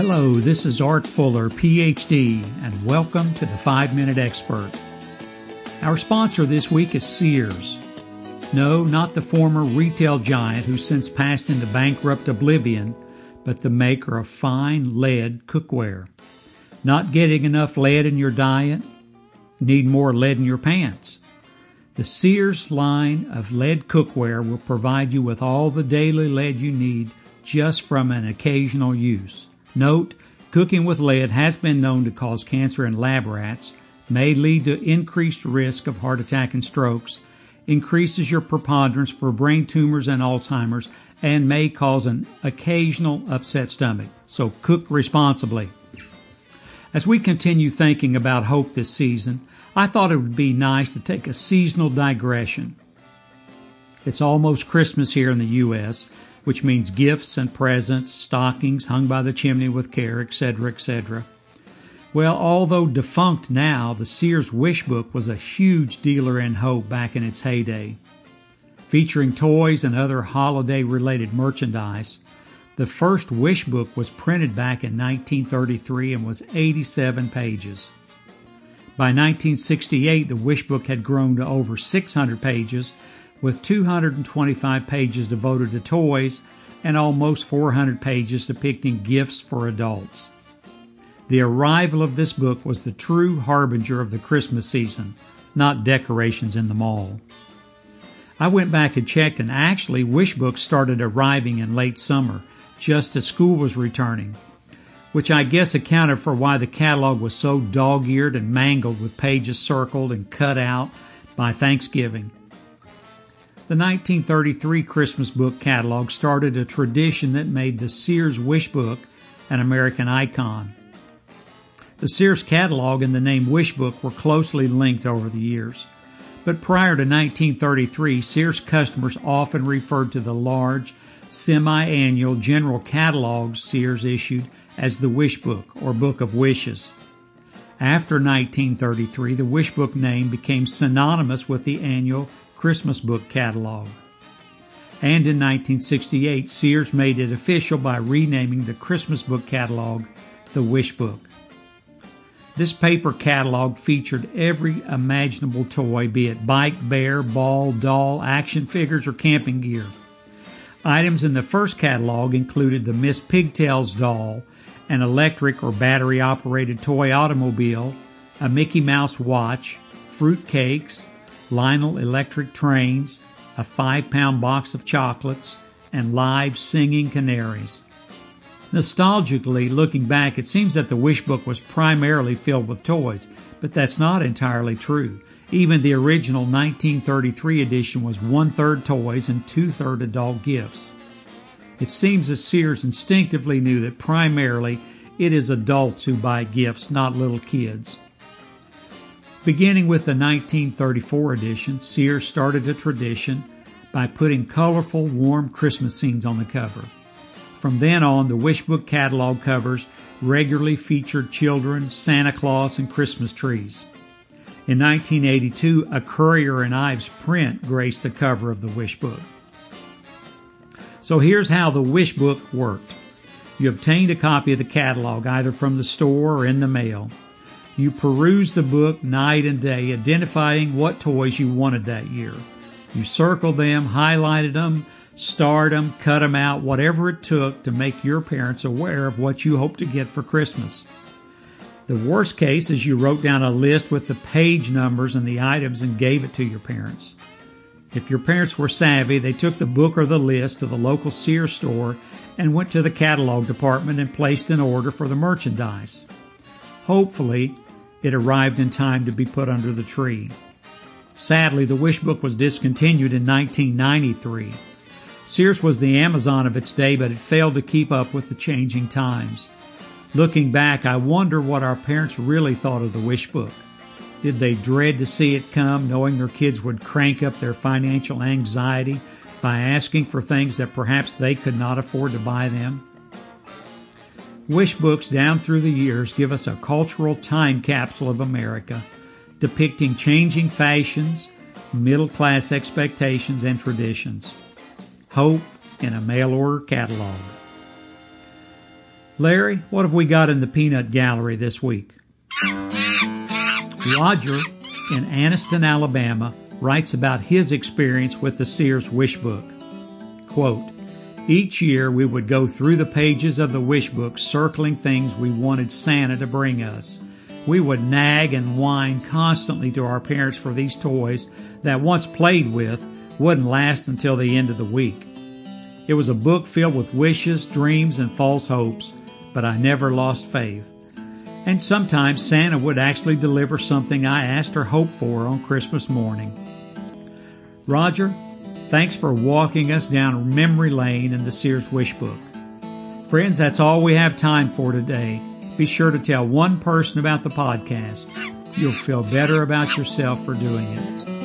Hello, this is Art Fuller, PhD, and welcome to the 5 Minute Expert. Our sponsor this week is Sears. No, not the former retail giant who since passed into bankrupt oblivion, but the maker of fine lead cookware. Not getting enough lead in your diet? Need more lead in your pants? The Sears line of lead cookware will provide you with all the daily lead you need just from an occasional use. Note, cooking with lead has been known to cause cancer in lab rats, may lead to increased risk of heart attack and strokes, increases your preponderance for brain tumors and Alzheimer's, and may cause an occasional upset stomach. So cook responsibly. As we continue thinking about hope this season, I thought it would be nice to take a seasonal digression. It's almost Christmas here in the U.S., which means gifts and presents, stockings hung by the chimney with care, etc., etc. Well, although defunct now, the Sears Wish Book was a huge dealer in hope back in its heyday. Featuring toys and other holiday related merchandise, the first Wish Book was printed back in 1933 and was 87 pages. By 1968, the Wish Book had grown to over 600 pages, with 225 pages devoted to toys and almost 400 pages depicting gifts for adults. The arrival of this book was the true harbinger of the Christmas season, not decorations in the mall. I went back and checked, and actually, Wish Books started arriving in late summer, just as school was returning which I guess accounted for why the catalog was so dog eared and mangled with pages circled and cut out by Thanksgiving. The 1933 Christmas book catalog started a tradition that made the Sears Wish Book an American icon. The Sears catalog and the name Wish Book were closely linked over the years. But prior to 1933, Sears customers often referred to the large, semi annual general catalogs Sears issued as the Wish Book or Book of Wishes. After 1933, the Wish Book name became synonymous with the annual Christmas book catalog. And in 1968, Sears made it official by renaming the Christmas book catalog the Wish Book. This paper catalog featured every imaginable toy, be it bike, bear, ball, doll, action figures, or camping gear. Items in the first catalog included the Miss Pigtails doll an electric or battery operated toy automobile, a Mickey Mouse watch, fruit cakes, Lionel electric trains, a five pound box of chocolates, and live singing canaries. Nostalgically looking back, it seems that the Wish Book was primarily filled with toys, but that's not entirely true. Even the original 1933 edition was one third toys and two third adult gifts. It seems that Sears instinctively knew that primarily it is adults who buy gifts, not little kids. Beginning with the 1934 edition, Sears started a tradition by putting colorful, warm Christmas scenes on the cover. From then on, the Wishbook catalog covers regularly featured children, Santa Claus, and Christmas trees. In 1982, a Currier and Ives print graced the cover of the Wishbook. So here's how the wish book worked. You obtained a copy of the catalog either from the store or in the mail. You perused the book night and day, identifying what toys you wanted that year. You circled them, highlighted them, starred them, cut them out, whatever it took to make your parents aware of what you hoped to get for Christmas. The worst case is you wrote down a list with the page numbers and the items and gave it to your parents. If your parents were savvy, they took the book or the list to the local Sears store and went to the catalog department and placed an order for the merchandise. Hopefully, it arrived in time to be put under the tree. Sadly, the Wish Book was discontinued in 1993. Sears was the Amazon of its day, but it failed to keep up with the changing times. Looking back, I wonder what our parents really thought of the Wish Book. Did they dread to see it come, knowing their kids would crank up their financial anxiety by asking for things that perhaps they could not afford to buy them? Wish books down through the years give us a cultural time capsule of America, depicting changing fashions, middle class expectations, and traditions. Hope in a mail order catalog. Larry, what have we got in the peanut gallery this week? Roger in Anniston, Alabama writes about his experience with the Sears Wish Book. Quote, each year we would go through the pages of the wish book circling things we wanted Santa to bring us. We would nag and whine constantly to our parents for these toys that once played with wouldn't last until the end of the week. It was a book filled with wishes, dreams, and false hopes, but I never lost faith. And sometimes Santa would actually deliver something I asked or hoped for on Christmas morning. Roger, Thanks for walking us down memory lane in the Sears Wish Book. Friends, that's all we have time for today. Be sure to tell one person about the podcast. You'll feel better about yourself for doing it.